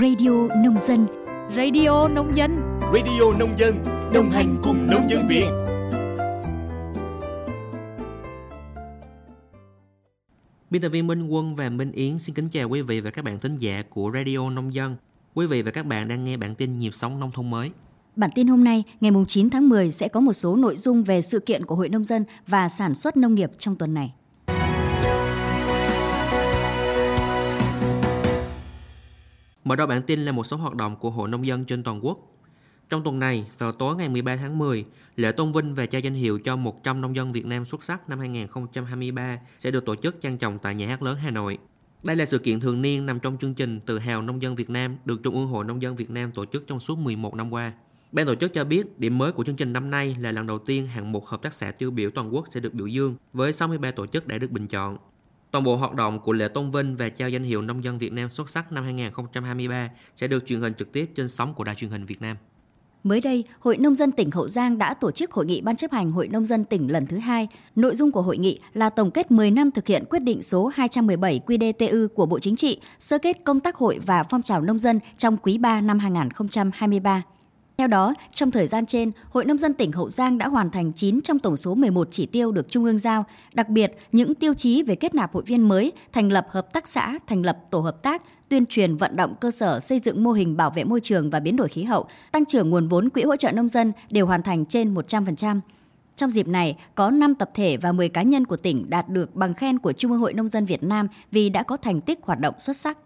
Radio Nông Dân Radio Nông Dân Radio Nông Dân Đồng hành cùng nông dân Việt Biên tập viên Minh Quân và Minh Yến xin kính chào quý vị và các bạn thính giả của Radio Nông Dân. Quý vị và các bạn đang nghe bản tin nhịp sống nông thôn mới. Bản tin hôm nay, ngày 9 tháng 10 sẽ có một số nội dung về sự kiện của Hội Nông dân và sản xuất nông nghiệp trong tuần này. Mở đầu bản tin là một số hoạt động của Hội Nông dân trên toàn quốc. Trong tuần này, vào tối ngày 13 tháng 10, lễ tôn vinh và trao danh hiệu cho 100 nông dân Việt Nam xuất sắc năm 2023 sẽ được tổ chức trang trọng tại Nhà hát lớn Hà Nội. Đây là sự kiện thường niên nằm trong chương trình Tự hào nông dân Việt Nam được Trung ương Hội Nông dân Việt Nam tổ chức trong suốt 11 năm qua. Ban tổ chức cho biết điểm mới của chương trình năm nay là lần đầu tiên hạng mục hợp tác xã tiêu biểu toàn quốc sẽ được biểu dương với 63 tổ chức đã được bình chọn. Toàn bộ hoạt động của lễ tôn vinh và trao danh hiệu nông dân Việt Nam xuất sắc năm 2023 sẽ được truyền hình trực tiếp trên sóng của Đài truyền hình Việt Nam. Mới đây, Hội Nông dân tỉnh Hậu Giang đã tổ chức hội nghị Ban chấp hành Hội Nông dân tỉnh lần thứ hai. Nội dung của hội nghị là tổng kết 10 năm thực hiện quyết định số 217 QDTU của Bộ Chính trị, sơ kết công tác hội và phong trào nông dân trong quý 3 năm 2023. Theo đó, trong thời gian trên, Hội Nông dân tỉnh Hậu Giang đã hoàn thành 9 trong tổng số 11 chỉ tiêu được Trung ương giao, đặc biệt những tiêu chí về kết nạp hội viên mới, thành lập hợp tác xã, thành lập tổ hợp tác, tuyên truyền vận động cơ sở xây dựng mô hình bảo vệ môi trường và biến đổi khí hậu, tăng trưởng nguồn vốn quỹ hỗ trợ nông dân đều hoàn thành trên 100%. Trong dịp này, có 5 tập thể và 10 cá nhân của tỉnh đạt được bằng khen của Trung ương Hội Nông dân Việt Nam vì đã có thành tích hoạt động xuất sắc.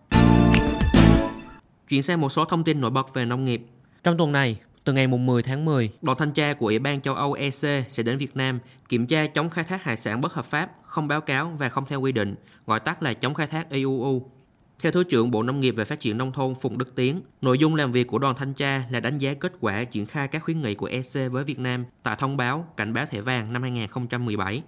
Chuyển sang một số thông tin nổi bật về nông nghiệp. Trong tuần này, từ ngày 10 tháng 10, đoàn thanh tra của Ủy ban châu Âu EC sẽ đến Việt Nam kiểm tra chống khai thác hải sản bất hợp pháp, không báo cáo và không theo quy định, gọi tắt là chống khai thác euu Theo Thứ trưởng Bộ Nông nghiệp và Phát triển Nông thôn Phùng Đức Tiến, nội dung làm việc của đoàn thanh tra là đánh giá kết quả triển khai các khuyến nghị của EC với Việt Nam tại thông báo cảnh báo thẻ vàng năm 2017.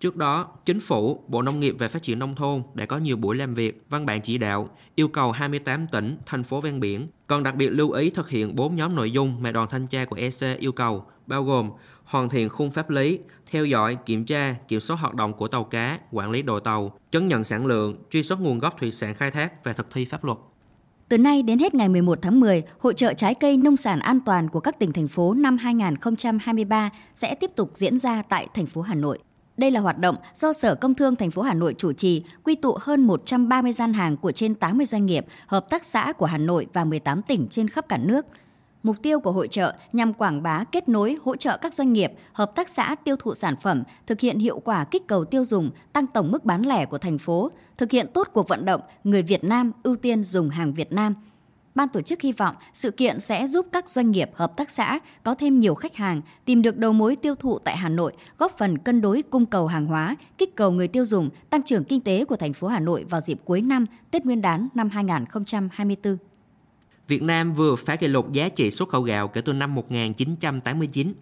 Trước đó, Chính phủ, Bộ Nông nghiệp và Phát triển Nông thôn đã có nhiều buổi làm việc, văn bản chỉ đạo, yêu cầu 28 tỉnh, thành phố ven biển, còn đặc biệt lưu ý thực hiện 4 nhóm nội dung mà đoàn thanh tra của EC yêu cầu, bao gồm hoàn thiện khung pháp lý, theo dõi, kiểm tra, kiểm soát hoạt động của tàu cá, quản lý đội tàu, chứng nhận sản lượng, truy xuất nguồn gốc thủy sản khai thác và thực thi pháp luật. Từ nay đến hết ngày 11 tháng 10, hội trợ trái cây nông sản an toàn của các tỉnh thành phố năm 2023 sẽ tiếp tục diễn ra tại thành phố Hà Nội. Đây là hoạt động do Sở Công Thương thành phố Hà Nội chủ trì, quy tụ hơn 130 gian hàng của trên 80 doanh nghiệp, hợp tác xã của Hà Nội và 18 tỉnh trên khắp cả nước. Mục tiêu của hội trợ nhằm quảng bá, kết nối, hỗ trợ các doanh nghiệp, hợp tác xã tiêu thụ sản phẩm, thực hiện hiệu quả kích cầu tiêu dùng, tăng tổng mức bán lẻ của thành phố, thực hiện tốt cuộc vận động người Việt Nam ưu tiên dùng hàng Việt Nam – Ban tổ chức hy vọng sự kiện sẽ giúp các doanh nghiệp, hợp tác xã có thêm nhiều khách hàng, tìm được đầu mối tiêu thụ tại Hà Nội, góp phần cân đối cung cầu hàng hóa, kích cầu người tiêu dùng, tăng trưởng kinh tế của thành phố Hà Nội vào dịp cuối năm, Tết Nguyên đán năm 2024. Việt Nam vừa phá kỷ lục giá trị xuất khẩu gạo kể từ năm 1989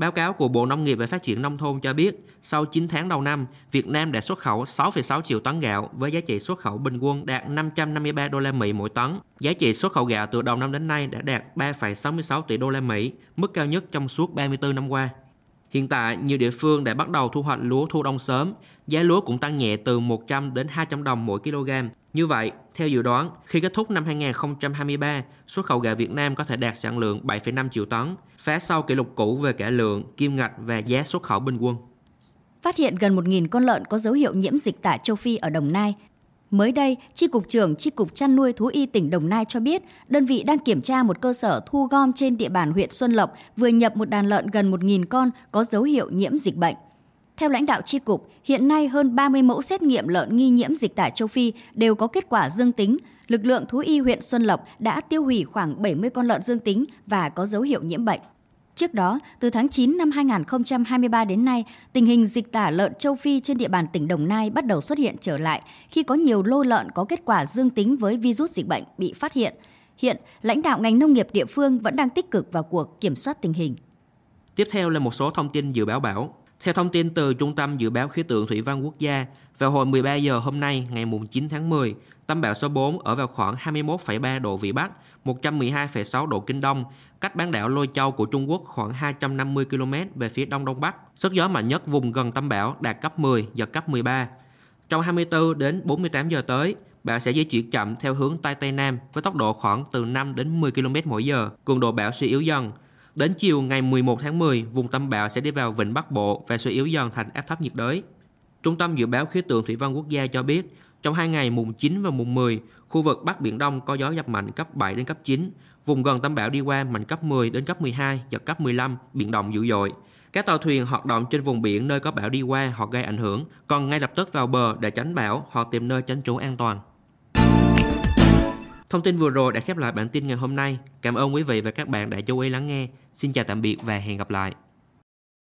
Báo cáo của Bộ Nông nghiệp và Phát triển Nông thôn cho biết, sau 9 tháng đầu năm, Việt Nam đã xuất khẩu 6,6 triệu tấn gạo với giá trị xuất khẩu bình quân đạt 553 đô la Mỹ mỗi tấn. Giá trị xuất khẩu gạo từ đầu năm đến nay đã đạt 3,66 tỷ đô la Mỹ, mức cao nhất trong suốt 34 năm qua. Hiện tại, nhiều địa phương đã bắt đầu thu hoạch lúa thu đông sớm, giá lúa cũng tăng nhẹ từ 100 đến 200 đồng mỗi kg. Như vậy, theo dự đoán, khi kết thúc năm 2023, xuất khẩu gạo Việt Nam có thể đạt sản lượng 7,5 triệu tấn, phá sau kỷ lục cũ về cả lượng, kim ngạch và giá xuất khẩu bình quân. Phát hiện gần 1.000 con lợn có dấu hiệu nhiễm dịch tả châu Phi ở Đồng Nai, Mới đây, Tri Cục trưởng Tri Cục Chăn nuôi Thú y tỉnh Đồng Nai cho biết, đơn vị đang kiểm tra một cơ sở thu gom trên địa bàn huyện Xuân Lộc vừa nhập một đàn lợn gần 1.000 con có dấu hiệu nhiễm dịch bệnh. Theo lãnh đạo Tri Cục, hiện nay hơn 30 mẫu xét nghiệm lợn nghi nhiễm dịch tả châu Phi đều có kết quả dương tính. Lực lượng thú y huyện Xuân Lộc đã tiêu hủy khoảng 70 con lợn dương tính và có dấu hiệu nhiễm bệnh. Trước đó, từ tháng 9 năm 2023 đến nay, tình hình dịch tả lợn châu Phi trên địa bàn tỉnh Đồng Nai bắt đầu xuất hiện trở lại khi có nhiều lô lợn có kết quả dương tính với virus dịch bệnh bị phát hiện. Hiện, lãnh đạo ngành nông nghiệp địa phương vẫn đang tích cực vào cuộc kiểm soát tình hình. Tiếp theo là một số thông tin dự báo bão. Theo thông tin từ Trung tâm Dự báo Khí tượng Thủy văn Quốc gia, vào hồi 13 giờ hôm nay, ngày 9 tháng 10, tâm bão số 4 ở vào khoảng 21,3 độ Vĩ Bắc, 112,6 độ Kinh Đông, cách bán đảo Lôi Châu của Trung Quốc khoảng 250 km về phía đông đông bắc. Sức gió mạnh nhất vùng gần tâm bão đạt cấp 10, giật cấp 13. Trong 24 đến 48 giờ tới, bão sẽ di chuyển chậm theo hướng Tây Tây Nam với tốc độ khoảng từ 5 đến 10 km mỗi giờ, cường độ bão suy yếu dần. Đến chiều ngày 11 tháng 10, vùng tâm bão sẽ đi vào vịnh Bắc Bộ và suy yếu dần thành áp thấp nhiệt đới. Trung tâm Dự báo Khí tượng Thủy văn Quốc gia cho biết, trong hai ngày mùng 9 và mùng 10, khu vực Bắc Biển Đông có gió giật mạnh cấp 7 đến cấp 9, vùng gần tâm bão đi qua mạnh cấp 10 đến cấp 12, giật cấp 15, biển động dữ dội. Các tàu thuyền hoạt động trên vùng biển nơi có bão đi qua hoặc gây ảnh hưởng, còn ngay lập tức vào bờ để tránh bão hoặc tìm nơi tránh trú an toàn. Thông tin vừa rồi đã khép lại bản tin ngày hôm nay. Cảm ơn quý vị và các bạn đã chú ý lắng nghe. Xin chào tạm biệt và hẹn gặp lại.